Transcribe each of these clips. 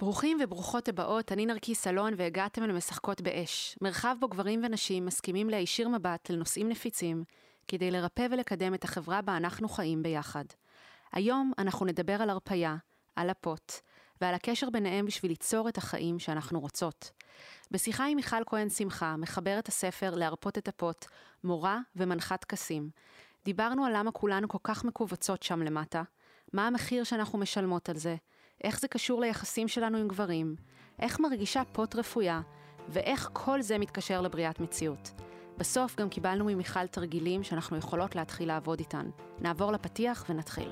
ברוכים וברוכות הבאות, אני נרקיס אלון והגעתם למשחקות באש. מרחב בו גברים ונשים מסכימים להישיר מבט לנושאים נפיצים, כדי לרפא ולקדם את החברה בה אנחנו חיים ביחד. היום אנחנו נדבר על הרפייה, על הפוט, ועל הקשר ביניהם בשביל ליצור את החיים שאנחנו רוצות. בשיחה עם מיכל כהן שמחה, מחברת הספר להרפות את הפוט, מורה ומנחת טקסים. דיברנו על למה כולנו כל כך מכווצות שם למטה, מה המחיר שאנחנו משלמות על זה, איך זה קשור ליחסים שלנו עם גברים, איך מרגישה פוט רפויה, ואיך כל זה מתקשר לבריאת מציאות. בסוף גם קיבלנו ממיכל תרגילים שאנחנו יכולות להתחיל לעבוד איתן. נעבור לפתיח ונתחיל.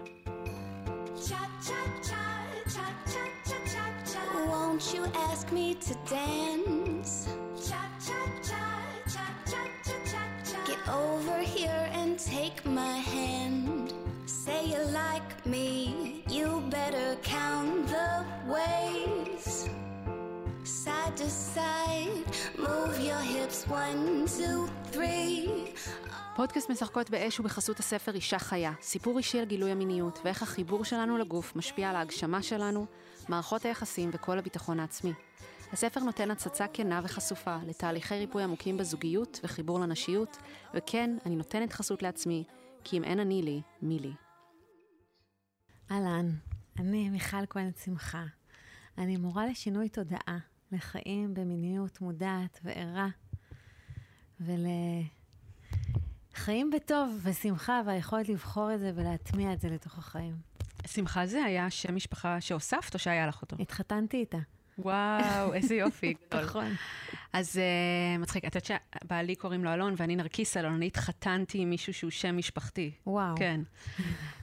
Over here and take my hand. Say you like me, you better count the ways. Side to side, move your hips one, two, three. פודקאסט משחקות באש הוא בחסות הספר אישה חיה, סיפור אישי על גילוי המיניות ואיך החיבור שלנו לגוף משפיע על ההגשמה שלנו, מערכות היחסים וכל הביטחון העצמי. הספר נותן הצצה כנה וחשופה לתהליכי ריפוי עמוקים בזוגיות וחיבור לנשיות, וכן, אני נותנת חסות לעצמי, כי אם אין אני לי, מי לי. אהלן, אני מיכל כהן שמחה. אני מורה לשינוי תודעה, לחיים במיניות מודעת וערה, ולחיים בטוב ושמחה והיכולת לבחור את זה ולהטמיע את זה לתוך החיים. שמחה זה היה שם משפחה שהוספת או שהיה לך אותו? התחתנתי איתה. וואו, איזה יופי. נכון. אז uh, מצחיק, את יודעת שבעלי קוראים לו אלון ואני נרקיס אלון, אני התחתנתי עם מישהו שהוא שם משפחתי. וואו. כן.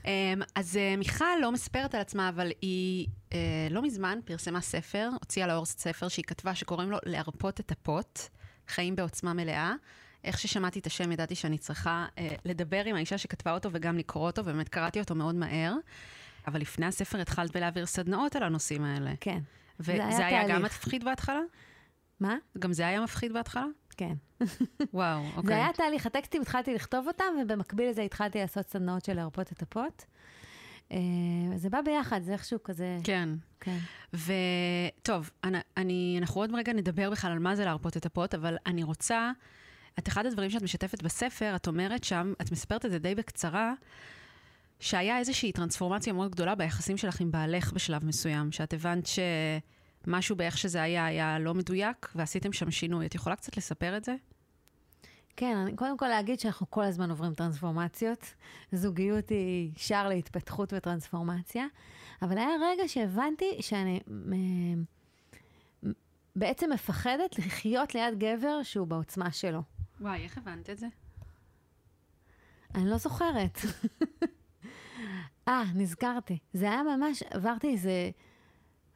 um, אז uh, מיכל לא מספרת על עצמה, אבל היא uh, לא מזמן פרסמה ספר, הוציאה לאור ספר שהיא כתבה שקוראים לו להרפות את הפוט, חיים בעוצמה מלאה. איך ששמעתי את השם ידעתי שאני צריכה uh, לדבר עם האישה שכתבה אותו וגם לקרוא אותו, ובאמת קראתי אותו מאוד מהר. אבל לפני הספר התחלת בלהעביר סדנאות על הנושאים האלה. כן. וזה היה, היה גם מפחיד בהתחלה? מה? גם זה היה מפחיד בהתחלה? כן. וואו, אוקיי. זה היה תהליך, הטקסטים התחלתי לכתוב אותם, ובמקביל לזה התחלתי לעשות סדנאות של להרפות את הפוט. זה בא ביחד, זה איכשהו כזה... כן. כן. וטוב, אני, אנחנו עוד רגע נדבר בכלל על מה זה להרפות את הפוט, אבל אני רוצה, את אחד הדברים שאת משתפת בספר, את אומרת שם, את מספרת את זה די בקצרה, שהיה איזושהי טרנספורמציה מאוד גדולה ביחסים שלך עם בעלך בשלב מסוים, שאת הבנת שמשהו באיך שזה היה, היה לא מדויק, ועשיתם שם שינוי. את יכולה קצת לספר את זה? כן, אני קודם כל להגיד שאנחנו כל הזמן עוברים טרנספורמציות. זוגיות היא שער להתפתחות וטרנספורמציה, אבל היה רגע שהבנתי שאני בעצם מפחדת לחיות ליד גבר שהוא בעוצמה שלו. וואי, איך הבנת את זה? אני לא זוכרת. אה, נזכרתי. זה היה ממש, עברתי איזה...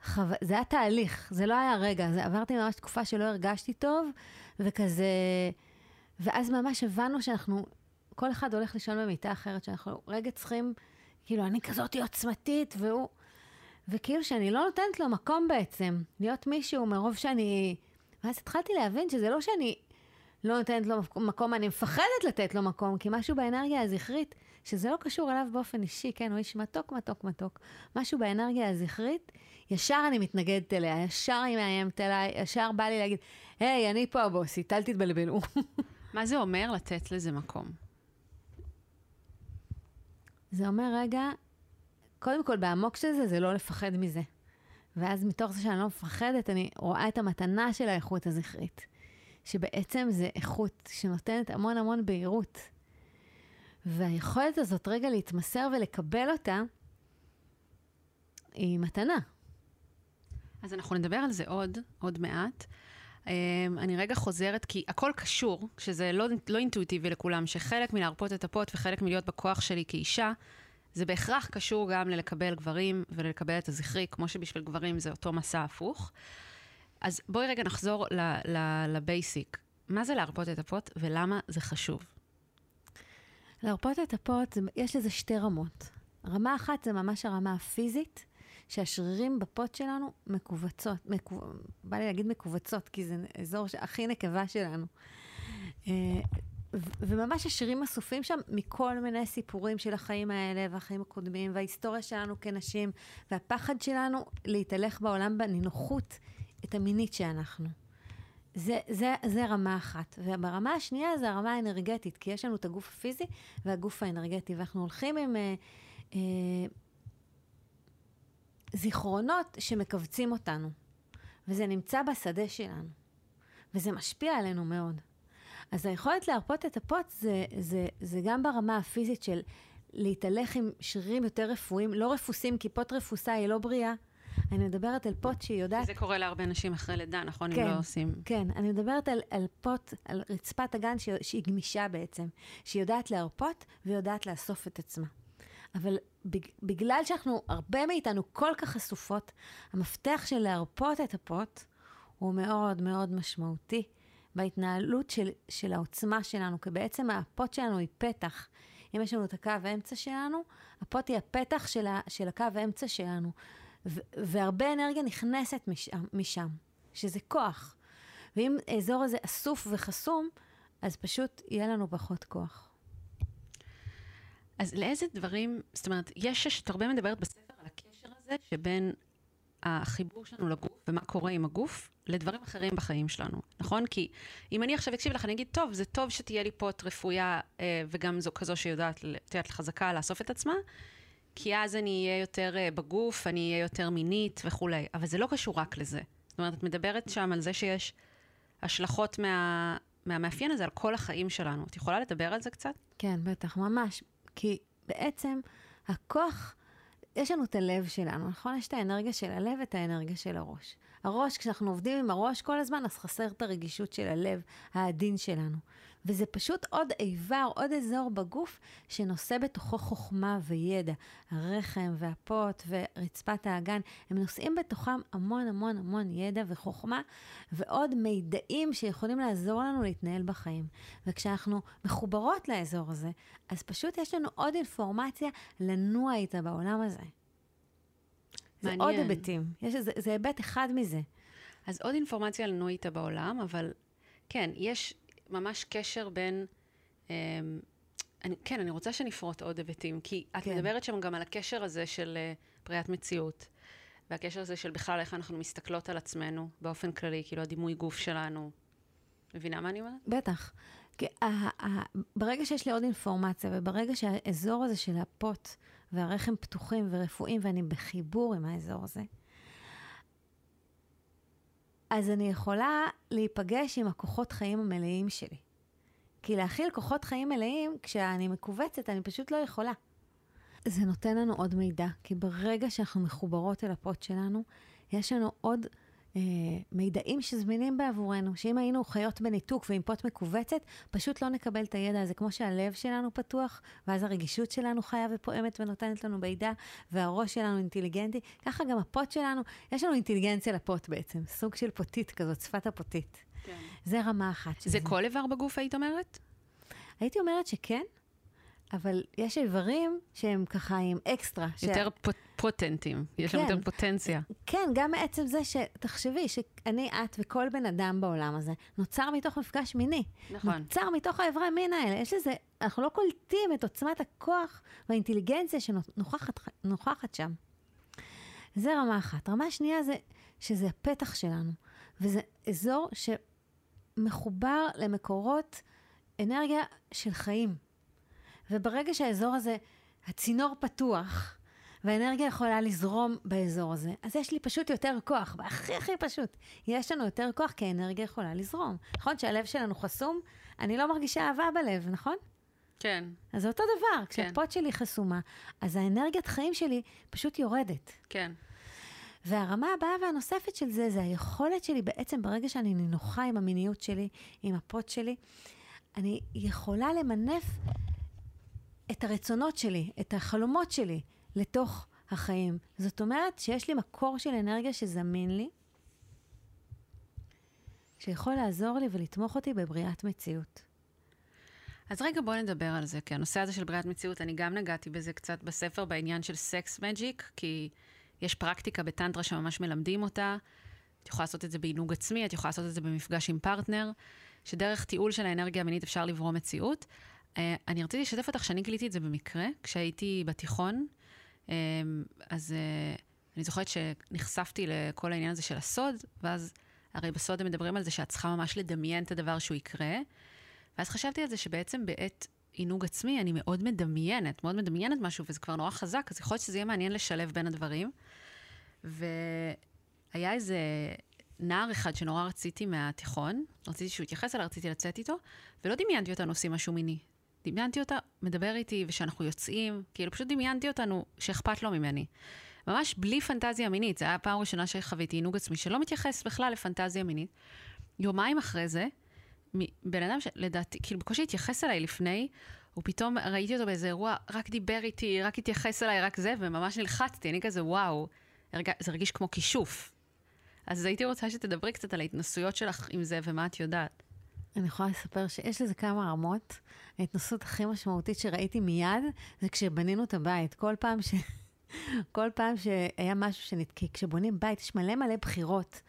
חו... זה היה תהליך, זה לא היה רגע, זה עברתי ממש תקופה שלא הרגשתי טוב, וכזה... ואז ממש הבנו שאנחנו, כל אחד הולך לישון במיטה אחרת, שאנחנו רגע צריכים, כאילו, אני כזאת עוצמתית, והוא... וכאילו שאני לא נותנת לו מקום בעצם, להיות מישהו מרוב שאני... ואז התחלתי להבין שזה לא שאני לא נותנת לו מקום, אני מפחדת לתת לו מקום, כי משהו באנרגיה הזכרית, שזה לא קשור אליו באופן אישי, כן, הוא איש מתוק, מתוק, מתוק. משהו באנרגיה הזכרית, ישר אני מתנגדת אליה, ישר היא מאיימת אליי, ישר בא לי להגיד, היי, אני פה הבוסית, אל תתבלבלו. מה זה אומר לתת לזה מקום? זה אומר, רגע, קודם כל, בעמוק של זה, זה לא לפחד מזה. ואז מתוך זה שאני לא מפחדת, אני רואה את המתנה של האיכות הזכרית. שבעצם זה איכות שנותנת המון המון בהירות. והיכולת הזאת רגע להתמסר ולקבל אותה, היא מתנה. אז אנחנו נדבר על זה עוד, עוד מעט. Um, אני רגע חוזרת, כי הכל קשור, שזה לא, לא אינטואיטיבי לכולם, שחלק מלהרפות את הפוט וחלק מלהיות בכוח שלי כאישה, זה בהכרח קשור גם ללקבל גברים ולקבל את הזכרי, כמו שבשביל גברים זה אותו מסע הפוך. אז בואי רגע נחזור לבייסיק. מה זה להרפות את הפוט ולמה זה חשוב? להרפות את הפוט, יש לזה שתי רמות. רמה אחת זה ממש הרמה הפיזית, שהשרירים בפוט שלנו מכווצות, מקו... בא לי להגיד מכווצות, כי זה אזור הכי נקבה שלנו. אה, ו- וממש השירים אסופים שם מכל מיני סיפורים של החיים האלה והחיים הקודמים, וההיסטוריה שלנו כנשים, והפחד שלנו להתהלך בעולם בנינוחות את המינית שאנחנו. זה, זה, זה רמה אחת. וברמה השנייה זה הרמה האנרגטית, כי יש לנו את הגוף הפיזי והגוף האנרגטי, ואנחנו הולכים עם אה, אה, זיכרונות שמכווצים אותנו, וזה נמצא בשדה שלנו, וזה משפיע עלינו מאוד. אז היכולת להרפות את הפוט זה, זה, זה גם ברמה הפיזית של להתהלך עם שרירים יותר רפואיים, לא רפוסים, כי פוט רפוסה היא לא בריאה. אני מדברת על פוט שהיא יודעת... זה קורה להרבה נשים אחרי לידה, נכון? כן, אם לא עושים... כן, אני מדברת על, על פוט, על רצפת הגן ש, שהיא גמישה בעצם, שהיא יודעת להרפות ויודעת לאסוף את עצמה. אבל בגלל שאנחנו, הרבה מאיתנו כל כך חשופות, המפתח של להרפות את הפוט הוא מאוד מאוד משמעותי בהתנהלות של, של העוצמה שלנו, כי בעצם הפוט שלנו היא פתח. אם יש לנו את הקו האמצע שלנו, הפוט היא הפתח של, ה, של הקו האמצע שלנו. והרבה אנרגיה נכנסת משם, משם, שזה כוח. ואם האזור הזה אסוף וחסום, אז פשוט יהיה לנו פחות כוח. אז לאיזה דברים, זאת אומרת, יש, את הרבה מדברת בספר על הקשר הזה שבין החיבור שלנו לגוף ומה קורה עם הגוף לדברים אחרים בחיים שלנו, נכון? כי אם אני עכשיו אקשיב לך, אני אגיד, טוב, זה טוב שתהיה לי פוט רפויה אה, וגם זו כזו שיודעת, את יודעת, חזקה לאסוף את עצמה, כי אז אני אהיה יותר uh, בגוף, אני אהיה יותר מינית וכולי. אבל זה לא קשור רק לזה. זאת אומרת, את מדברת שם על זה שיש השלכות מה, מהמאפיין הזה על כל החיים שלנו. את יכולה לדבר על זה קצת? כן, בטח, ממש. כי בעצם הכוח, יש לנו את הלב שלנו, נכון? יש את האנרגיה של הלב ואת האנרגיה של הראש. הראש, כשאנחנו עובדים עם הראש כל הזמן, אז חסר את הרגישות של הלב העדין שלנו. וזה פשוט עוד איבר, עוד אזור בגוף שנושא בתוכו חוכמה וידע. הרחם והפוט ורצפת האגן, הם נושאים בתוכם המון המון המון ידע וחוכמה ועוד מידעים שיכולים לעזור לנו להתנהל בחיים. וכשאנחנו מחוברות לאזור הזה, אז פשוט יש לנו עוד אינפורמציה לנוע איתה בעולם הזה. זה מעניין. עוד היבטים, יש, זה, זה היבט אחד מזה. אז עוד אינפורמציה לנוע איתה בעולם, אבל כן, יש ממש קשר בין... אה, אני, כן, אני רוצה שנפרוט עוד היבטים, כי את כן. מדברת שם גם על הקשר הזה של uh, בריאת מציאות, והקשר הזה של בכלל איך אנחנו מסתכלות על עצמנו באופן כללי, כאילו הדימוי גוף שלנו. מבינה מה אני אומרת? בטח. כי, ברגע שיש לי עוד אינפורמציה, וברגע שהאזור הזה של הפוט והרחם פתוחים ורפואיים, ואני בחיבור עם האזור הזה, אז אני יכולה להיפגש עם הכוחות חיים המלאים שלי. כי להכיל כוחות חיים מלאים, כשאני מכווצת, אני פשוט לא יכולה. זה נותן לנו עוד מידע, כי ברגע שאנחנו מחוברות אל הפוט שלנו, יש לנו עוד מידעים שזמינים בעבורנו, שאם היינו חיות בניתוק ועם פוט מכווצת, פשוט לא נקבל את הידע הזה, כמו שהלב שלנו פתוח, ואז הרגישות שלנו חיה ופועמת ונותנת לנו מידע, והראש שלנו אינטליגנטי, ככה גם הפוט שלנו, יש לנו אינטליגנציה לפוט בעצם, סוג של פוטית כזאת, שפת הפוטית. כן. זה רמה אחת. זה כל איבר בגוף, היית אומרת? הייתי אומרת שכן, אבל יש איברים שהם ככה עם אקסטרה. יותר ש... פוטנטים, יש כן, להם יותר פוטנציה. כן, גם מעצם זה שתחשבי שאני, את וכל בן אדם בעולם הזה נוצר מתוך מפגש מיני. נכון. נוצר מתוך האיברי המין האלה. יש לזה, אנחנו לא קולטים את עוצמת הכוח והאינטליגנציה שנוכחת שם. זה רמה אחת. רמה שנייה זה שזה הפתח שלנו, וזה אזור שמחובר למקורות אנרגיה של חיים. וברגע שהאזור הזה, הצינור פתוח, והאנרגיה יכולה לזרום באזור הזה, אז יש לי פשוט יותר כוח, והכי הכי פשוט. יש לנו יותר כוח כי האנרגיה יכולה לזרום. נכון שהלב שלנו חסום? אני לא מרגישה אהבה בלב, נכון? כן. אז זה אותו דבר, כן. כשהפוט שלי חסומה, אז האנרגיית חיים שלי פשוט יורדת. כן. והרמה הבאה והנוספת של זה, זה היכולת שלי בעצם, ברגע שאני נינוחה עם המיניות שלי, עם הפוט שלי, אני יכולה למנף את הרצונות שלי, את החלומות שלי, לתוך החיים. זאת אומרת שיש לי מקור של אנרגיה שזמין לי, שיכול לעזור לי ולתמוך אותי בבריאת מציאות. אז רגע בואי נדבר על זה, כי הנושא הזה של בריאת מציאות, אני גם נגעתי בזה קצת בספר בעניין של סקס מג'יק, כי יש פרקטיקה בטנטרה שממש מלמדים אותה. את יכולה לעשות את זה בעינוג עצמי, את יכולה לעשות את זה במפגש עם פרטנר, שדרך טיעול של האנרגיה המינית אפשר לברוא מציאות. אה, אני רציתי לשתף אותך שאני גיליתי את זה במקרה, כשהייתי בתיכון. אה, אז אה, אני זוכרת שנחשפתי לכל העניין הזה של הסוד, ואז הרי בסוד הם מדברים על זה שאת צריכה ממש לדמיין את הדבר שהוא יקרה. ואז חשבתי על זה שבעצם בעת עינוג עצמי אני מאוד מדמיינת, מאוד מדמיינת משהו, וזה כבר נורא חזק, אז יכול להיות שזה יהיה מעניין לשלב בין הדברים. והיה איזה נער אחד שנורא רציתי מהתיכון, רציתי שהוא יתייחס אליי, רציתי לצאת איתו, ולא דמיינתי אותנו עושים משהו מיני. דמיינתי אותה, מדבר איתי, ושאנחנו יוצאים, כאילו פשוט דמיינתי אותנו שאכפת לו ממני. ממש בלי פנטזיה מינית, זו הייתה הפעם הראשונה שחוויתי עינוג עצמי, שלא מתייחס בכלל לפנטזיה מינית. יומיים אחרי זה, בן אדם שלדעתי, כאילו בקושי התייחס אליי לפני, הוא פתאום, ראיתי אותו באיזה אירוע, רק דיבר איתי, רק התייחס אליי, רק זה, וממש נלחצתי, אני כזה, וואו, הרג... זה הרגיש כמו כישוף. אז הייתי רוצה שתדברי קצת על ההתנסויות שלך עם זה ומה את יודעת. אני יכולה לספר שיש לזה כמה רמות. ההתנסות הכי משמעותית שראיתי מיד, זה כשבנינו את הבית. כל פעם ש... כל פעם שהיה משהו שנתקע, כשבונים בית יש מלא מלא בחירות.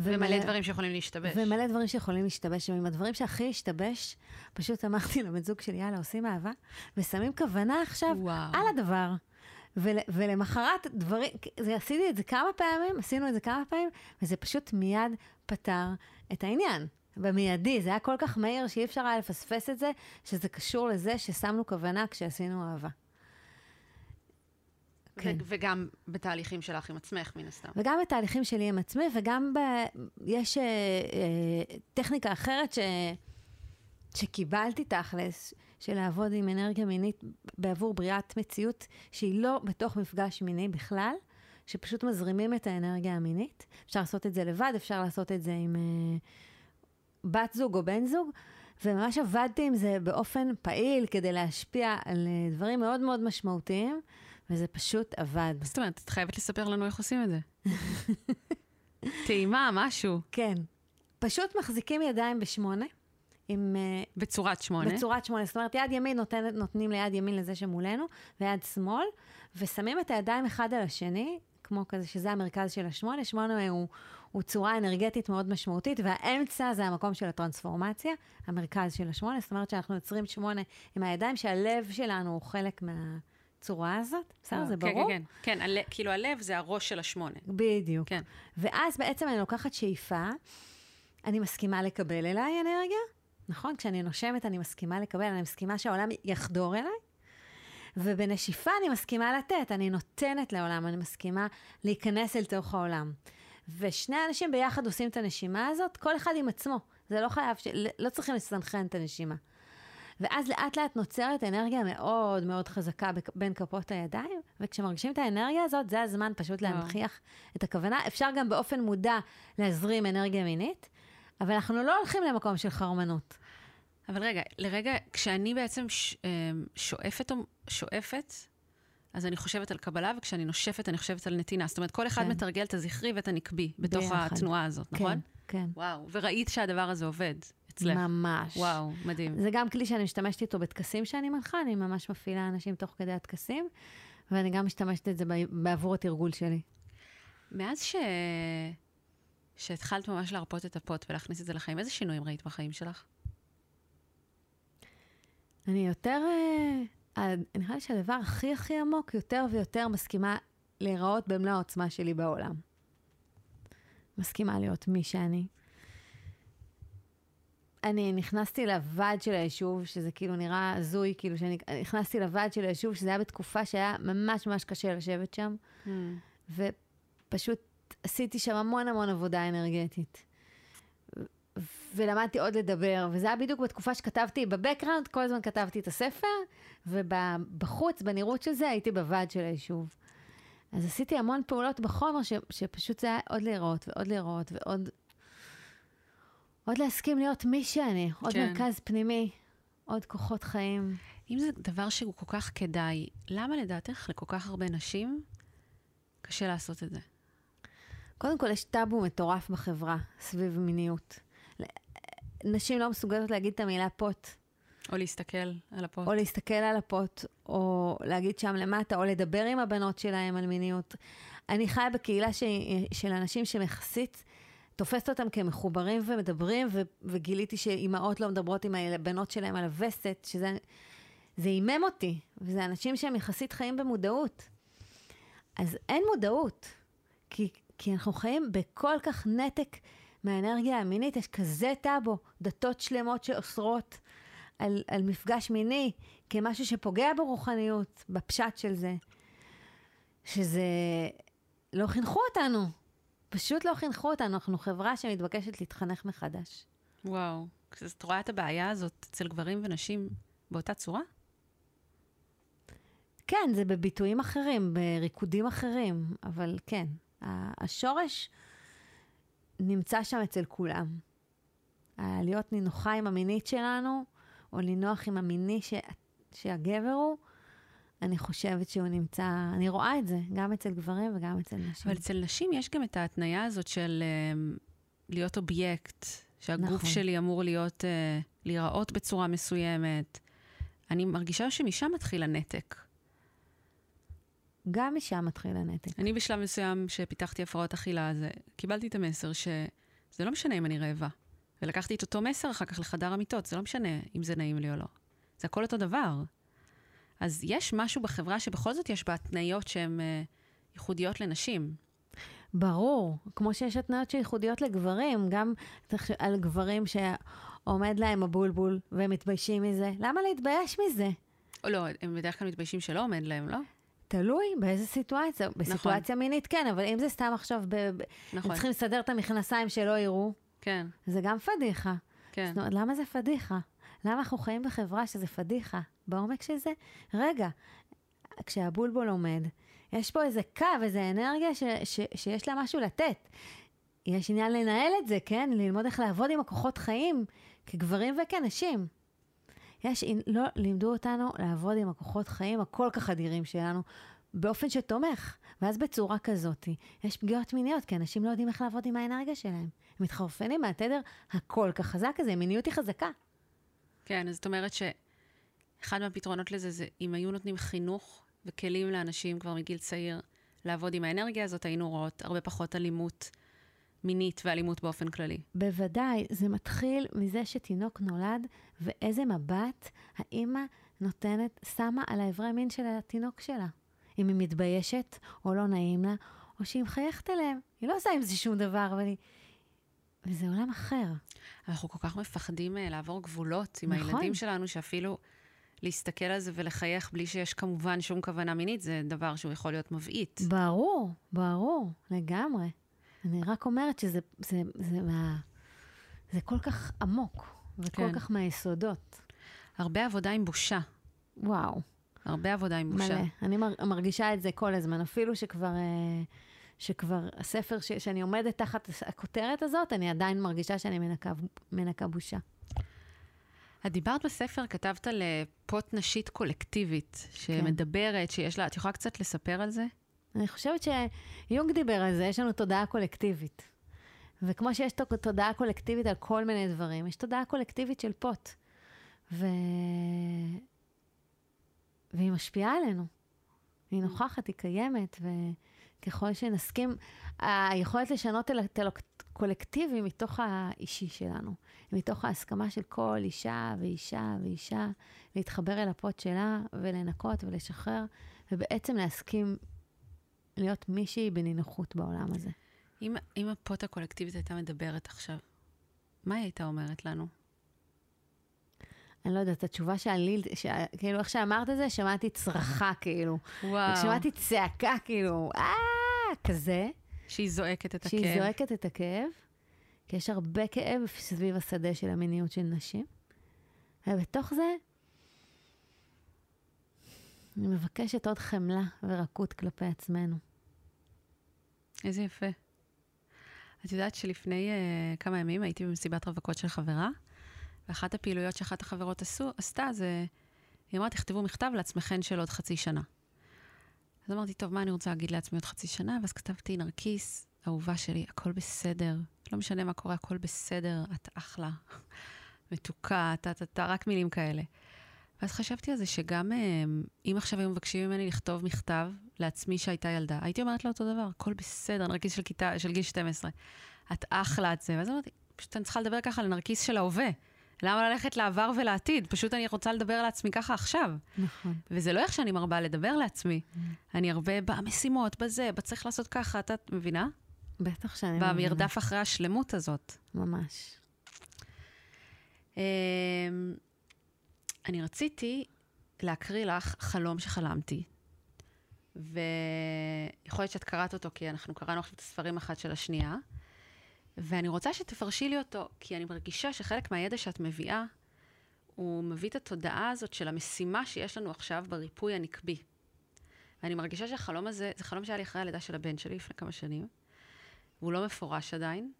ומלא, ומלא דברים שיכולים להשתבש. ומלא דברים שיכולים להשתבש. ועם הדברים שהכי השתבש, פשוט אמרתי לבן זוג שלי, יאללה, עושים אהבה, ושמים כוונה עכשיו וואו. על הדבר. ול, ולמחרת דברים, זה, עשיתי את זה כמה פעמים, עשינו את זה כמה פעמים, וזה פשוט מיד פתר את העניין. במיידי, זה היה כל כך מהיר שאי אפשר היה לפספס את זה, שזה קשור לזה ששמנו כוונה כשעשינו אהבה. כן. וגם בתהליכים שלך עם עצמך, מן הסתם. וגם בתהליכים שלי עם עצמי, וגם ב... יש uh, uh, טכניקה אחרת ש... שקיבלתי תכלס, של לעבוד עם אנרגיה מינית בעבור בריאת מציאות שהיא לא בתוך מפגש מיני בכלל, שפשוט מזרימים את האנרגיה המינית. אפשר לעשות את זה לבד, אפשר לעשות את זה עם uh, בת זוג או בן זוג. וממש עבדתי עם זה באופן פעיל כדי להשפיע על דברים מאוד מאוד משמעותיים. וזה פשוט עבד. זאת אומרת, את חייבת לספר לנו איך עושים את זה. טעימה, משהו. כן. פשוט מחזיקים ידיים בשמונה. עם... אה, בצורת שמונה. בצורת שמונה. זאת אומרת, יד ימין נותנת, נותנים ליד ימין לזה שמולנו, ויד שמאל, ושמים את הידיים אחד על השני, כמו כזה שזה המרכז של השמונה. שמונה הוא, הוא צורה אנרגטית מאוד משמעותית, והאמצע זה המקום של הטרנספורמציה, המרכז של השמונה. זאת אומרת שאנחנו יוצרים שמונה עם הידיים, שהלב שלנו הוא חלק מה... הצורה הזאת, בסדר? אה, זה כן, ברור? כן, כן, כן. כאילו הלב זה הראש של השמונה. בדיוק. כן. ואז בעצם אני לוקחת שאיפה, אני מסכימה לקבל אליי אנרגיה, נכון? כשאני נושמת אני מסכימה לקבל, אני מסכימה שהעולם יחדור אליי. ובנשיפה אני מסכימה לתת, אני נותנת לעולם, אני מסכימה להיכנס אל תוך העולם. ושני אנשים ביחד עושים את הנשימה הזאת, כל אחד עם עצמו. זה לא חייב, ש... לא צריכים לסנכרן את הנשימה. ואז לאט לאט נוצרת אנרגיה מאוד מאוד חזקה בין כפות הידיים, וכשמרגישים את האנרגיה הזאת, זה הזמן פשוט להנכיח את הכוונה. אפשר גם באופן מודע להזרים אנרגיה מינית, אבל אנחנו לא הולכים למקום של חרמנות. אבל רגע, לרגע, כשאני בעצם ש, אמ, שואפת, שואפת, אז אני חושבת על קבלה, וכשאני נושפת, אני חושבת על נתינה. זאת אומרת, כל אחד כן. מתרגל את הזכרי ואת הנקבי בתוך ביחד. התנועה הזאת, נכון? כן, כן. וואו, וראית שהדבר הזה עובד. אצלך. ממש. וואו, מדהים. זה גם כלי שאני משתמשת איתו בטקסים שאני מנחה, אני ממש מפעילה אנשים תוך כדי הטקסים, ואני גם משתמשת את זה בעבור התרגול שלי. מאז ש... שהתחלת ממש להרפות את הפוט ולהכניס את זה לחיים, איזה שינויים ראית בחיים שלך? אני יותר, אה, נראה לי שהדבר הכי הכי עמוק, יותר ויותר מסכימה להיראות במלוא העוצמה שלי בעולם. מסכימה להיות מי שאני. אני נכנסתי לוועד של היישוב, שזה כאילו נראה הזוי, כאילו שאני נכנסתי לוועד של היישוב, שזה היה בתקופה שהיה ממש ממש קשה לשבת שם, mm. ופשוט עשיתי שם המון המון עבודה אנרגטית. ולמדתי עוד לדבר, וזה היה בדיוק בתקופה שכתבתי בבקראונד, כל הזמן כתבתי את הספר, ובחוץ, בנראות של זה, הייתי בוועד של היישוב. אז עשיתי המון פעולות בחומר, ש, שפשוט זה היה עוד לראות ועוד לראות ועוד עוד להסכים להיות מי שאני, עוד כן. מרכז פנימי, עוד כוחות חיים. אם זה דבר שהוא כל כך כדאי, למה לדעתך לכל כך הרבה נשים קשה לעשות את זה? קודם כל, יש טאבו מטורף בחברה סביב מיניות. נשים לא מסוגלות להגיד את המילה פוט. או להסתכל על הפוט. או להסתכל על הפוט, או להגיד שם למטה, או לדבר עם הבנות שלהם על מיניות. אני חיה בקהילה ש... של אנשים שהם יחסית תופסת אותם כמחוברים ומדברים, ו- וגיליתי שאימהות לא מדברות עם הבנות שלהם על הווסת, שזה זה הימם אותי, וזה אנשים שהם יחסית חיים במודעות. אז אין מודעות, כי, כי אנחנו חיים בכל כך נתק מהאנרגיה המינית, יש כזה טאבו, דתות שלמות שאוסרות על, על מפגש מיני כמשהו שפוגע ברוחניות, בפשט של זה, שזה... לא חינכו אותנו, פשוט לא חינכו אותנו, אנחנו חברה שמתבקשת להתחנך מחדש. וואו, את רואה את הבעיה הזאת אצל גברים ונשים באותה צורה? כן, זה בביטויים אחרים, בריקודים אחרים, אבל כן, השורש נמצא שם אצל כולם. להיות נינוחה עם המינית שלנו, או לנוח עם המיני ש... שהגבר הוא, אני חושבת שהוא נמצא, אני רואה את זה, גם אצל גברים וגם אצל נשים. אבל אצל נשים יש גם את ההתניה הזאת של uh, להיות אובייקט, שהגוף נכון. שלי אמור להיות, uh, להיראות בצורה מסוימת. אני מרגישה שמשם מתחיל הנתק. גם משם מתחיל הנתק. אני בשלב מסוים שפיתחתי הפרעות אכילה, זה, קיבלתי את המסר שזה לא משנה אם אני רעבה. ולקחתי את אותו מסר אחר כך לחדר המיטות, זה לא משנה אם זה נעים לי או לא. זה הכל אותו דבר. אז יש משהו בחברה שבכל זאת יש בה התניות שהן uh, ייחודיות לנשים. ברור, כמו שיש התניות שייחודיות לגברים, גם על גברים שעומד להם הבולבול והם מתביישים מזה. למה להתבייש מזה? לא, הם בדרך כלל מתביישים שלא עומד להם, לא? תלוי באיזה סיטואציה. נכון. בסיטואציה מינית כן, אבל אם זה סתם עכשיו, ב... נכון. צריכים לסדר את המכנסיים שלא יראו, כן. זה גם פדיחה. כן. זאת אומרת, למה זה פדיחה? למה אנחנו חיים בחברה שזה פדיחה? בעומק של זה? רגע, כשהבולבול עומד, יש פה איזה קו, איזה אנרגיה ש, ש, שיש לה משהו לתת. יש עניין לנהל את זה, כן? ללמוד איך לעבוד עם הכוחות חיים, כגברים וכנשים. יש, לא לימדו אותנו לעבוד עם הכוחות חיים הכל כך אדירים שלנו, באופן שתומך. ואז בצורה כזאת, יש פגיעות מיניות, כי אנשים לא יודעים איך לעבוד עם האנרגיה שלהם. הם מתחרפנים מהתדר הכל כך חזק הזה, מיניות היא חזקה. כן, אז זאת אומרת שאחד מהפתרונות לזה זה אם היו נותנים חינוך וכלים לאנשים כבר מגיל צעיר לעבוד עם האנרגיה הזאת, היינו רואות הרבה פחות אלימות מינית ואלימות באופן כללי. בוודאי, זה מתחיל מזה שתינוק נולד, ואיזה מבט האימא נותנת, שמה על האיברי מין של התינוק שלה. אם היא מתביישת, או לא נעים לה, או שהיא מחייכת אליהם. היא לא עושה עם זה שום דבר, אבל היא... וזה עולם אחר. אנחנו כל כך מפחדים uh, לעבור גבולות עם נכון. הילדים שלנו, שאפילו להסתכל על זה ולחייך בלי שיש כמובן שום כוונה מינית, זה דבר שהוא יכול להיות מבעית. ברור, ברור, לגמרי. אני רק אומרת שזה זה, זה מה, זה כל כך עמוק, וכל כן. כך מהיסודות. הרבה עבודה עם בושה. וואו. הרבה עבודה עם בושה. מלא. אני מרגישה את זה כל הזמן, אפילו שכבר... אה, שכבר הספר ש, שאני עומדת תחת הכותרת הזאת, אני עדיין מרגישה שאני מנקה, מנקה בושה. את דיברת בספר, כתבת על פוט נשית קולקטיבית, שמדברת, כן. שיש לה, את יכולה קצת לספר על זה? אני חושבת שיונג דיבר על זה, יש לנו תודעה קולקטיבית. וכמו שיש תודעה קולקטיבית על כל מיני דברים, יש תודעה קולקטיבית של פוט. ו... והיא משפיעה עלינו. היא נוכחת, היא קיימת, וככל שנסכים, היכולת לשנות את הקולקטיבי מתוך האישי שלנו, מתוך ההסכמה של כל אישה ואישה ואישה, להתחבר אל הפוט שלה ולנקות ולשחרר, ובעצם להסכים להיות מישהי בנינוחות בעולם הזה. אם, אם הפוט הקולקטיבית הייתה מדברת עכשיו, מה היא הייתה אומרת לנו? אני לא יודעת, התשובה שעלי, ש... כאילו, איך שאמרת את זה, שמעתי צרחה, כאילו. וואו. שמעתי צעקה, כאילו, אה, כזה. שהיא זועקת את הכאב. שהיא זועקת את הכאב, כי יש הרבה כאב סביב השדה של המיניות של נשים. ובתוך זה, אני מבקשת עוד חמלה ורקות כלפי עצמנו. איזה יפה. את יודעת שלפני uh, כמה ימים הייתי במסיבת רווקות של חברה, ואחת הפעילויות שאחת החברות עשו, עשתה זה, היא אמרה, תכתבו מכתב לעצמכן של עוד חצי שנה. אז אמרתי, טוב, מה אני רוצה להגיד לעצמי עוד חצי שנה? ואז כתבתי, נרקיס, אהובה שלי, הכל בסדר. לא משנה מה קורה, הכל בסדר, את אחלה. מתוקה, טה-טה-טה, רק מילים כאלה. ואז חשבתי על זה שגם אה, אם עכשיו היו מבקשים ממני לכתוב מכתב לעצמי שהייתה ילדה, הייתי אומרת לה אותו דבר, הכל בסדר, נרקיס של, כיתה, של גיל 12. את אחלה, את זה. ואז אמרתי, פשוט אני צריכה לדבר ככה לנרקיס של ההווה. למה ללכת לעבר ולעתיד? פשוט אני רוצה לדבר לעצמי ככה עכשיו. נכון. וזה לא איך שאני מרבה לדבר לעצמי. אני הרבה במשימות, בזה, בצריך לעשות ככה, את מבינה? בטח שאני מבינה. במרדף אחרי השלמות הזאת. ממש. אני רציתי להקריא לך חלום שחלמתי, ויכול להיות שאת קראת אותו, כי אנחנו קראנו עכשיו את הספרים אחת של השנייה, ואני רוצה שתפרשי לי אותו, כי אני מרגישה שחלק מהידע שאת מביאה, הוא מביא את התודעה הזאת של המשימה שיש לנו עכשיו בריפוי הנקבי. ואני מרגישה שהחלום הזה, זה חלום שהיה לי אחרי הלידה של הבן שלי לפני כמה שנים, והוא לא מפורש עדיין,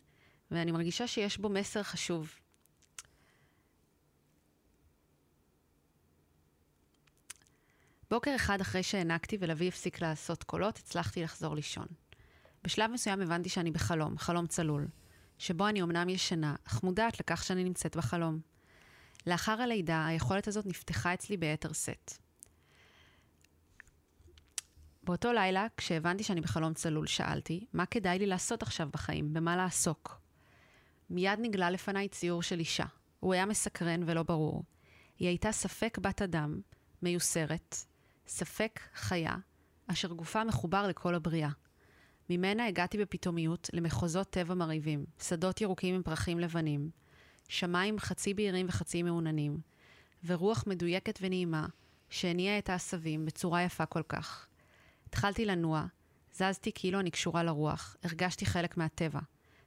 ואני מרגישה שיש בו מסר חשוב. בוקר אחד אחרי שהענקתי ולוי הפסיק לעשות קולות, הצלחתי לחזור לישון. בשלב מסוים הבנתי שאני בחלום, חלום צלול, שבו אני אמנם ישנה, אך מודעת לכך שאני נמצאת בחלום. לאחר הלידה, היכולת הזאת נפתחה אצלי ביתר שאת. באותו לילה, כשהבנתי שאני בחלום צלול, שאלתי, מה כדאי לי לעשות עכשיו בחיים? במה לעסוק? מיד נגלה לפניי ציור של אישה. הוא היה מסקרן ולא ברור. היא הייתה ספק בת אדם, מיוסרת, ספק חיה, אשר גופה מחובר לכל הבריאה. ממנה הגעתי בפתאומיות למחוזות טבע מרהיבים, שדות ירוקים עם פרחים לבנים, שמיים חצי בהירים וחצי מעוננים, ורוח מדויקת ונעימה, שהניעה את העשבים בצורה יפה כל כך. התחלתי לנוע, זזתי כאילו אני קשורה לרוח, הרגשתי חלק מהטבע.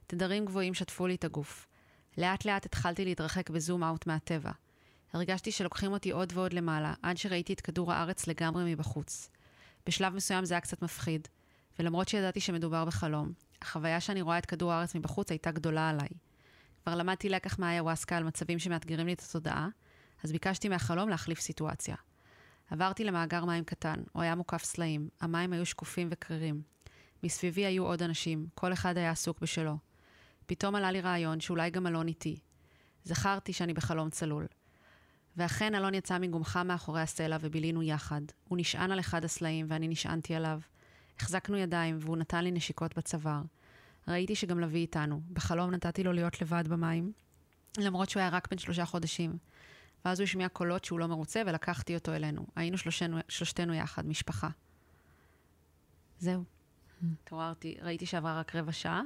תדרים גבוהים שטפו לי את הגוף. לאט לאט התחלתי להתרחק בזום אאוט מהטבע. הרגשתי שלוקחים אותי עוד ועוד למעלה, עד שראיתי את כדור הארץ לגמרי מבחוץ. בשלב מסוים זה היה קצת מפחיד, ולמרות שידעתי שמדובר בחלום, החוויה שאני רואה את כדור הארץ מבחוץ הייתה גדולה עליי. כבר למדתי לקח מהאיוואסקה על מצבים שמאתגרים לי את התודעה, אז ביקשתי מהחלום להחליף סיטואציה. עברתי למאגר מים קטן, הוא היה מוקף סלעים, המים היו שקופים וקרירים. מסביבי היו עוד אנשים, כל אחד היה עסוק בשלו. פתאום עלה לי רעיון שאולי גם אלון איתי. זכרתי שאני בחלום צלול. ואכן אלון יצא מגומחה מאחורי הסלע ובילינו יחד. הוא נשען על אחד הסלעים ואני נשענתי עליו. החזקנו ידיים והוא נתן לי נשיקות בצוואר. ראיתי שגם לביא איתנו. בחלום נתתי לו להיות לבד במים, למרות שהוא היה רק בן שלושה חודשים. ואז הוא השמיע קולות שהוא לא מרוצה ולקחתי אותו אלינו. היינו שלושתנו, שלושתנו יחד, משפחה. זהו. התעוררתי, ראיתי שעברה רק רבע שעה.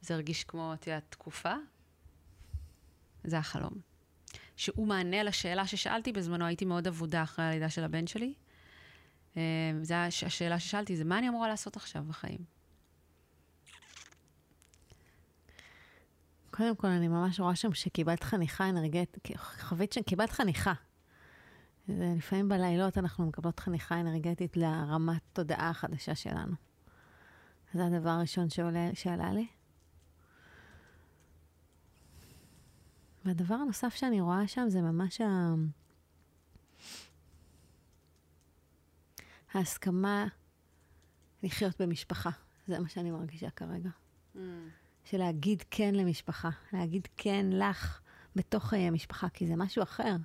זה הרגיש כמו, את יודעת, תקופה. זה החלום. שהוא מענה לשאלה ששאלתי בזמנו, הייתי מאוד אבודה אחרי הלידה של הבן שלי. אה, זו השאלה ששאלתי, זה מה אני אמורה לעשות עכשיו בחיים? קודם כל, אני ממש רואה שם שקיבלת חניכה אנרגטית, חווית שקיבלת חניכה. לפעמים בלילות אנחנו מקבלות חניכה אנרגטית לרמת תודעה החדשה שלנו. זה הדבר הראשון שעולה, שעלה לי. והדבר הנוסף שאני רואה שם זה ממש ה... ההסכמה לחיות במשפחה. זה מה שאני מרגישה כרגע. Mm. של להגיד כן למשפחה, להגיד כן לך בתוך חיי משפחה, כי זה משהו אחר.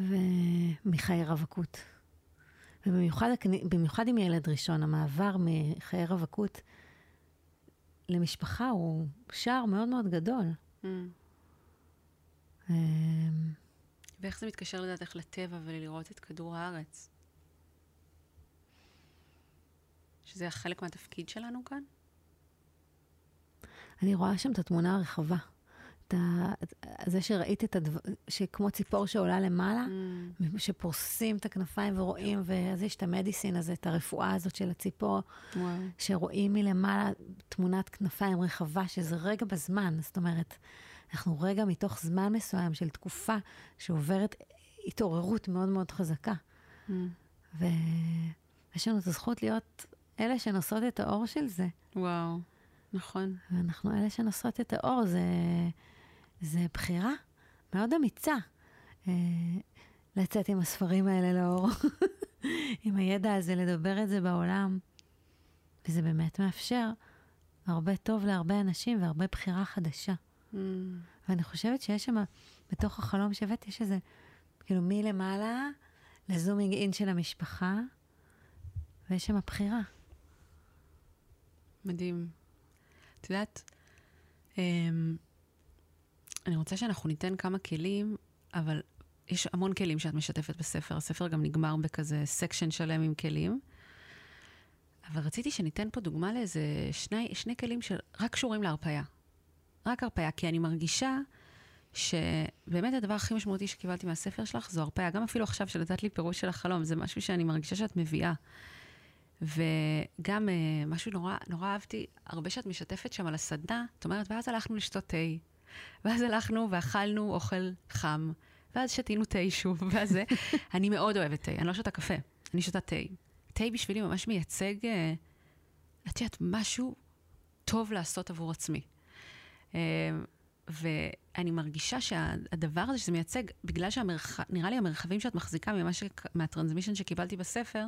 ומחיי רווקות. ובמיוחד עם ילד ראשון, המעבר מחיי רווקות למשפחה הוא שער מאוד מאוד גדול. Mm. אמ, ואיך זה מתקשר לדעתך לטבע ולראות את כדור הארץ? שזה חלק מהתפקיד שלנו כאן? אני רואה שם את התמונה הרחבה. את ה... זה שראית את הדבר... שכמו ציפור שעולה למעלה, mm. שפורסים את הכנפיים ורואים, ואז יש את המדיסין הזה, את הרפואה הזאת של הציפור, wow. שרואים מלמעלה תמונת כנפיים רחבה, שזה רגע בזמן. זאת אומרת, אנחנו רגע מתוך זמן מסוים של תקופה שעוברת התעוררות מאוד מאוד חזקה. Mm. ויש לנו את הזכות להיות אלה שנושאות את האור של זה. וואו, נכון. ואנחנו אלה שנושאות את האור, זה, זה בחירה מאוד אמיצה. אה, לצאת עם הספרים האלה לאור, עם הידע הזה, לדבר את זה בעולם. וזה באמת מאפשר הרבה טוב להרבה אנשים והרבה בחירה חדשה. Mm. ואני חושבת שיש שם, בתוך החלום שהבאתי, יש איזה, כאילו מלמעלה ל zooming in של המשפחה, ויש שם בחירה. מדהים. את יודעת, אמ, אני רוצה שאנחנו ניתן כמה כלים, אבל יש המון כלים שאת משתפת בספר. הספר גם נגמר בכזה section שלם עם כלים. אבל רציתי שניתן פה דוגמה לאיזה שני, שני כלים שרק קשורים להרפיה. רק הרפיה, כי אני מרגישה שבאמת הדבר הכי משמעותי שקיבלתי מהספר שלך זו הרפאיה. גם אפילו עכשיו שנתת לי פירוש של החלום, זה משהו שאני מרגישה שאת מביאה. וגם uh, משהו נורא, נורא אהבתי, הרבה שאת משתפת שם על הסדנה, את אומרת, ואז הלכנו לשתות תה, ואז הלכנו ואכלנו אוכל חם, ואז שתינו תה שוב, ואז זה. אני מאוד אוהבת תה, אני לא שותה קפה, אני שותה תה. תה בשבילי ממש מייצג, אה, את יודעת, משהו טוב לעשות עבור עצמי. אה, ואני מרגישה שהדבר הזה שזה מייצג, בגלל שנראה לי המרחבים שאת מחזיקה ממה ש... מהטרנסמישן שקיבלתי בספר,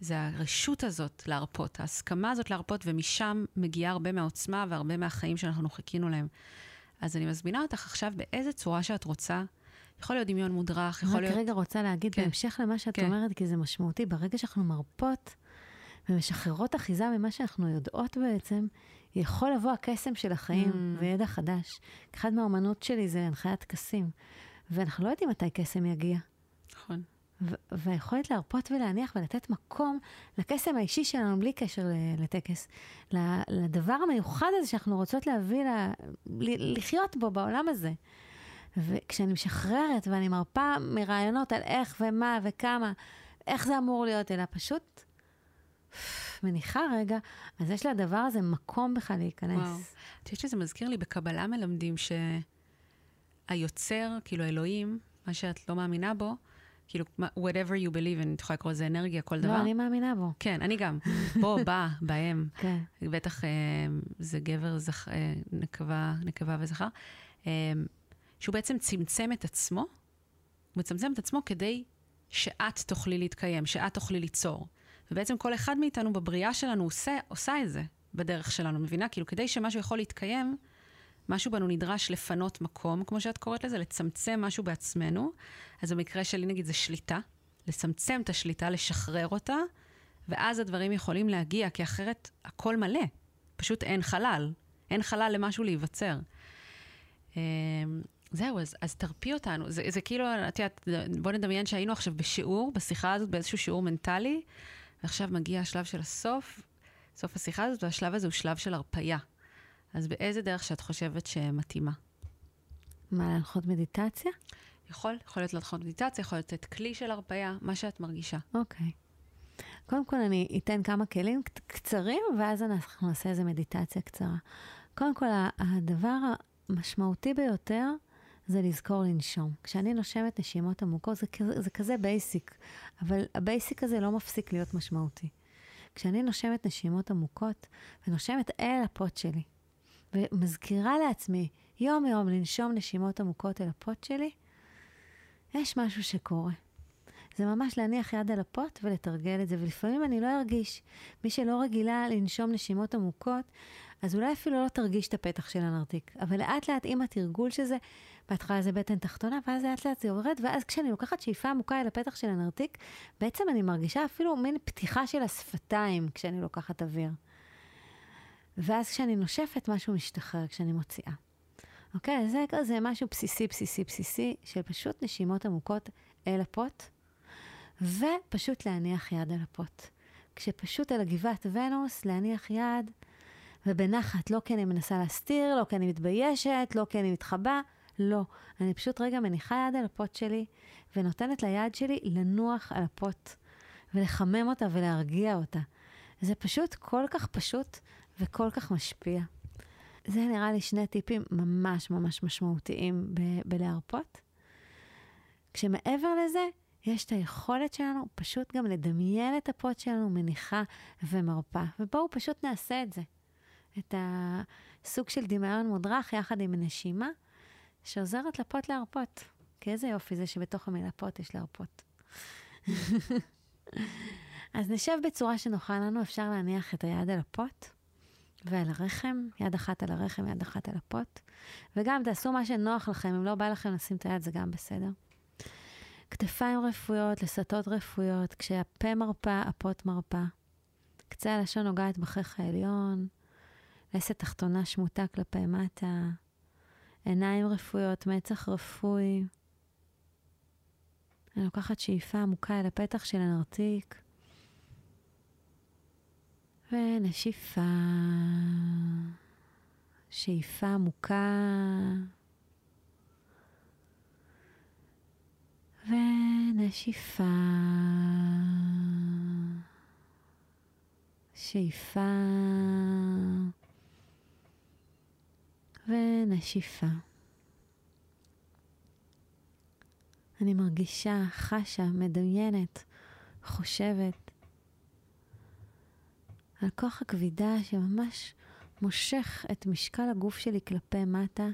זה הרשות הזאת להרפות, ההסכמה הזאת להרפות, ומשם מגיעה הרבה מהעוצמה והרבה מהחיים שאנחנו חיכינו להם. אז אני מזמינה אותך עכשיו באיזה צורה שאת רוצה. יכול להיות דמיון מודרך, יכול להיות... רק רגע רוצה להגיד, כן. בהמשך למה שאת כן. אומרת, כי זה משמעותי, ברגע שאנחנו מרפות ומשחררות אחיזה ממה שאנחנו יודעות בעצם, יכול לבוא הקסם של החיים mm. וידע חדש. אחד מהאומנות שלי זה הנחיית טקסים, ואנחנו לא יודעים מתי קסם יגיע. נכון. והיכולת להרפות ולהניח ולתת מקום לקסם האישי שלנו בלי קשר לטקס, לדבר המיוחד הזה שאנחנו רוצות להביא, לה, לחיות בו בעולם הזה. וכשאני משחררת ואני מרפה מרעיונות על איך ומה וכמה, איך זה אמור להיות, אלא פשוט מניחה רגע, אז יש לדבר הזה מקום בכלל להיכנס. וואו. את יודעת שזה מזכיר לי, בקבלה מלמדים שהיוצר, כאילו אלוהים, מה שאת לא מאמינה בו, כאילו, whatever you believe in, את יכולה לקרוא לזה אנרגיה, כל לא, דבר. לא, אני מאמינה בו. כן, אני גם. בו, בא, בהם. כן. בטח אה, זה גבר, זכ... אה, נקבה, נקבה וזכר. אה, שהוא בעצם צמצם את עצמו, הוא מצמצם את עצמו כדי שאת תוכלי להתקיים, שאת תוכלי ליצור. ובעצם כל אחד מאיתנו בבריאה שלנו עושה, עושה את זה בדרך שלנו, מבינה? כאילו, כדי שמשהו יכול להתקיים, משהו בנו נדרש לפנות מקום, כמו שאת קוראת לזה, לצמצם משהו בעצמנו. אז במקרה שלי, נגיד, זה שליטה. לצמצם את השליטה, לשחרר אותה, ואז הדברים יכולים להגיע, כי אחרת הכל מלא. פשוט אין חלל. אין חלל למשהו להיווצר. אמ, זהו, אז, אז תרפי אותנו. זה, זה כאילו, את יודעת, בוא נדמיין שהיינו עכשיו בשיעור, בשיחה הזאת, באיזשהו שיעור מנטלי, ועכשיו מגיע השלב של הסוף, סוף השיחה הזאת, והשלב הזה הוא שלב של הרפייה. אז באיזה דרך שאת חושבת שמתאימה? מה, להנחות מדיטציה? יכול, יכול להיות להנחות מדיטציה, יכול להיות כלי של הרפייה, מה שאת מרגישה. אוקיי. קודם כל אני אתן כמה כלים קצרים, ואז אנחנו נעשה איזה מדיטציה קצרה. קודם כל, הדבר המשמעותי ביותר זה לזכור לנשום. כשאני נושמת נשימות עמוקות, זה, זה כזה basic, אבל ה basic הזה לא מפסיק להיות משמעותי. כשאני נושמת נשימות עמוקות, ונושמת אל הפות שלי, ומזכירה לעצמי יום-יום לנשום נשימות עמוקות אל הפות שלי, יש משהו שקורה. זה ממש להניח יד על הפות ולתרגל את זה, ולפעמים אני לא ארגיש. מי שלא רגילה לנשום נשימות עמוקות, אז אולי אפילו לא תרגיש את הפתח של הנרתיק. אבל לאט לאט עם התרגול של זה, בהתחלה זה בטן תחתונה, ואז לאט לאט זה יורד, ואז כשאני לוקחת שאיפה עמוקה אל הפתח של הנרתיק, בעצם אני מרגישה אפילו מין פתיחה של השפתיים כשאני לוקחת אוויר. ואז כשאני נושפת, משהו משתחרר כשאני מוציאה. אוקיי? זה כזה משהו בסיסי, בסיסי, בסיסי, של פשוט נשימות עמוקות אל הפוט, ופשוט להניח יד על הפוט. כשפשוט על הגבעת ונוס, להניח יד, ובנחת, לא כי אני מנסה להסתיר, לא כי אני מתביישת, לא כי אני מתחבא, לא. אני פשוט רגע מניחה יד על הפוט שלי, ונותנת ליד שלי לנוח על הפוט, ולחמם אותה ולהרגיע אותה. זה פשוט כל כך פשוט וכל כך משפיע. זה נראה לי שני טיפים ממש ממש משמעותיים ב- בלהרפות. כשמעבר לזה, יש את היכולת שלנו פשוט גם לדמיין את הפוט שלנו מניחה ומרפה. ובואו פשוט נעשה את זה. את הסוג של דמיון מודרך יחד עם נשימה, שעוזרת לפוט להרפות. כי איזה יופי זה שבתוך המילה פוט יש להרפות. אז נשב בצורה שנוחה לנו, אפשר להניח את היד על הפוט. ועל הרחם, יד אחת על הרחם, יד אחת על הפוט. וגם תעשו מה שנוח לכם, אם לא בא לכם לשים את היד זה גם בסדר. כתפיים רפויות, לסתות רפויות, כשהפה מרפה, הפוט מרפה. קצה הלשון נוגעת בחך העליון, לסת תחתונה שמוטה כלפי מטה, עיניים רפויות, מצח רפוי. אני לוקחת שאיפה עמוקה אל הפתח של הנרתיק, ונשיפה, שאיפה עמוקה, ונשיפה, שאיפה ונשיפה. אני מרגישה, חשה, מדמיינת, חושבת על כוח הכבידה שממש מושך את משקל הגוף שלי כלפי מטה,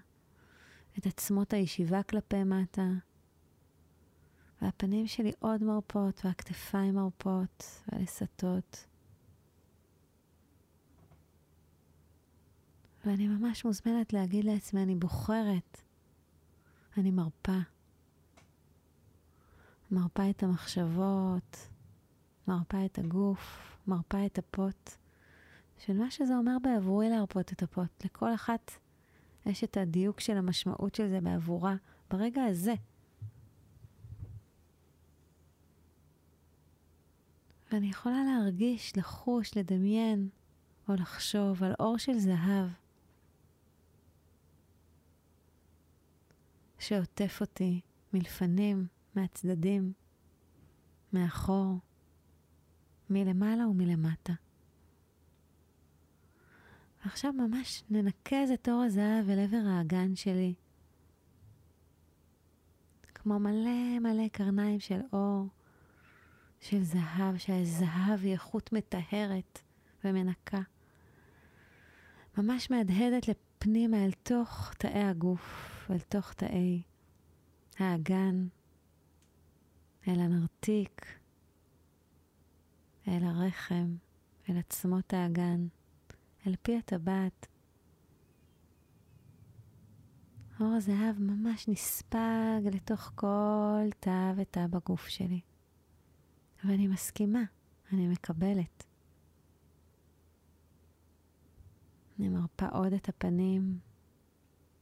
את עצמות הישיבה כלפי מטה, והפנים שלי עוד מרפות, והכתפיים מרפות, והלסתות. ואני ממש מוזמנת להגיד לעצמי, אני בוחרת, אני מרפה. מרפה את המחשבות, מרפה את הגוף, מרפה את הפוט, של מה שזה אומר בעבורי להרפות את הפוט. לכל אחת יש את הדיוק של המשמעות של זה בעבורה ברגע הזה. ואני יכולה להרגיש, לחוש, לדמיין או לחשוב על אור של זהב שעוטף אותי מלפנים, מהצדדים, מאחור, מלמעלה ומלמטה. ועכשיו ממש ננקז את אור הזהב אל עבר האגן שלי. כמו מלא מלא קרניים של אור, של זהב, שהזהב היא איכות מטהרת ומנקה. ממש מהדהדת לפנימה אל תוך תאי הגוף, אל תוך תאי האגן, אל הנרתיק, אל הרחם, אל עצמות האגן, אל פי הטבעת. אור הזהב ממש נספג לתוך כל תא ותא בגוף שלי. ואני מסכימה, אני מקבלת. אני מרפה עוד את הפנים,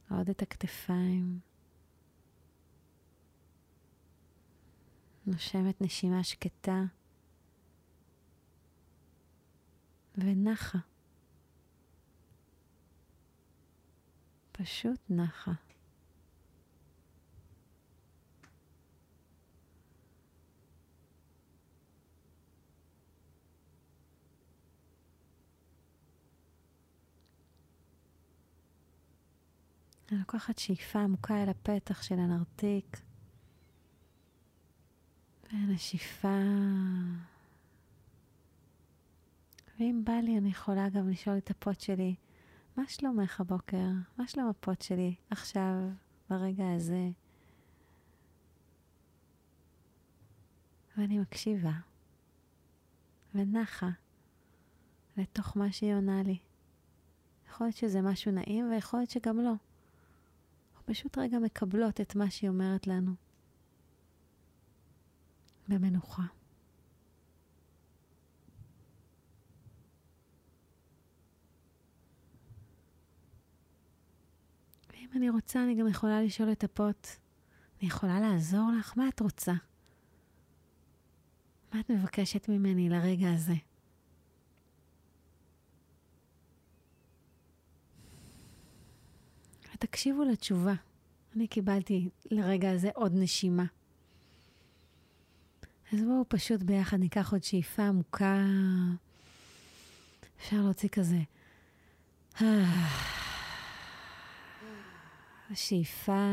עוד את הכתפיים. נושמת נשימה שקטה ונחה. פשוט נחה. אני לוקחת שאיפה עמוקה אל הפתח של הנרתיק, ונשיפה. ואם בא לי, אני יכולה גם לשאול את הפוט שלי, מה שלומך הבוקר? מה שלום הפוט שלי עכשיו, ברגע הזה? ואני מקשיבה, ונחה לתוך מה שהיא עונה לי. יכול להיות שזה משהו נעים, ויכול להיות שגם לא. פשוט רגע מקבלות את מה שהיא אומרת לנו. במנוחה. ואם אני רוצה, אני גם יכולה לשאול את הפוט, אני יכולה לעזור לך? מה את רוצה? מה את מבקשת ממני לרגע הזה? ותקשיבו לתשובה. אני קיבלתי לרגע הזה עוד נשימה. אז בואו פשוט ביחד ניקח עוד שאיפה עמוקה. אפשר להוציא כזה. שאיפה.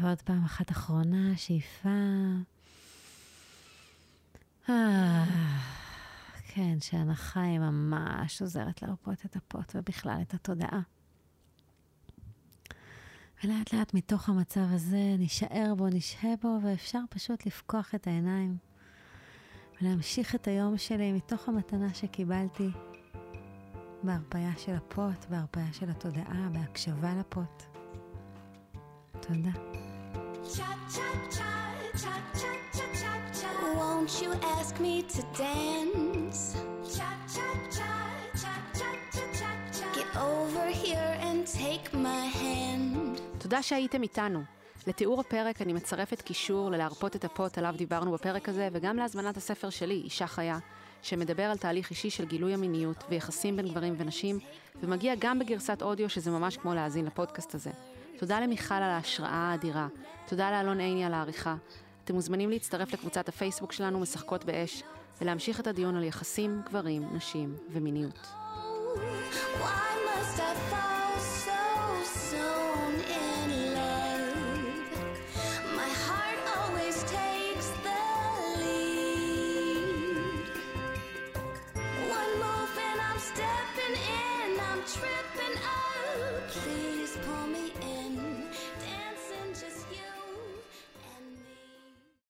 ועוד פעם אחת אחרונה, שאיפה. כן, שהנחה היא ממש עוזרת להרפות את הפוט ובכלל את התודעה. ולאט לאט מתוך המצב הזה נשאר בו, נשהה בו, ואפשר פשוט לפקוח את העיניים ולהמשיך את היום שלי מתוך המתנה שקיבלתי בהרפאיה של הפוט, בהרפאיה של התודעה, בהקשבה לפוט. תודה. Won't you ask me to dance? Hands. Get over here and take my hand. תודה שהייתם איתנו. לתיאור הפרק אני מצרפת קישור ללהרפות את הפוט עליו דיברנו בפרק הזה, וגם להזמנת הספר שלי, אישה חיה, שמדבר על תהליך אישי של גילוי המיניות ויחסים בין גברים ונשים, ומגיע גם בגרסת אודיו שזה ממש כמו להאזין לפודקאסט הזה. תודה למיכל על ההשראה האדירה, תודה לאלון עיני על העריכה. אתם מוזמנים להצטרף לקבוצת הפייסבוק שלנו, משחקות באש, ולהמשיך את הדיון על יחסים, גברים, נשים ומיניות. Why must I?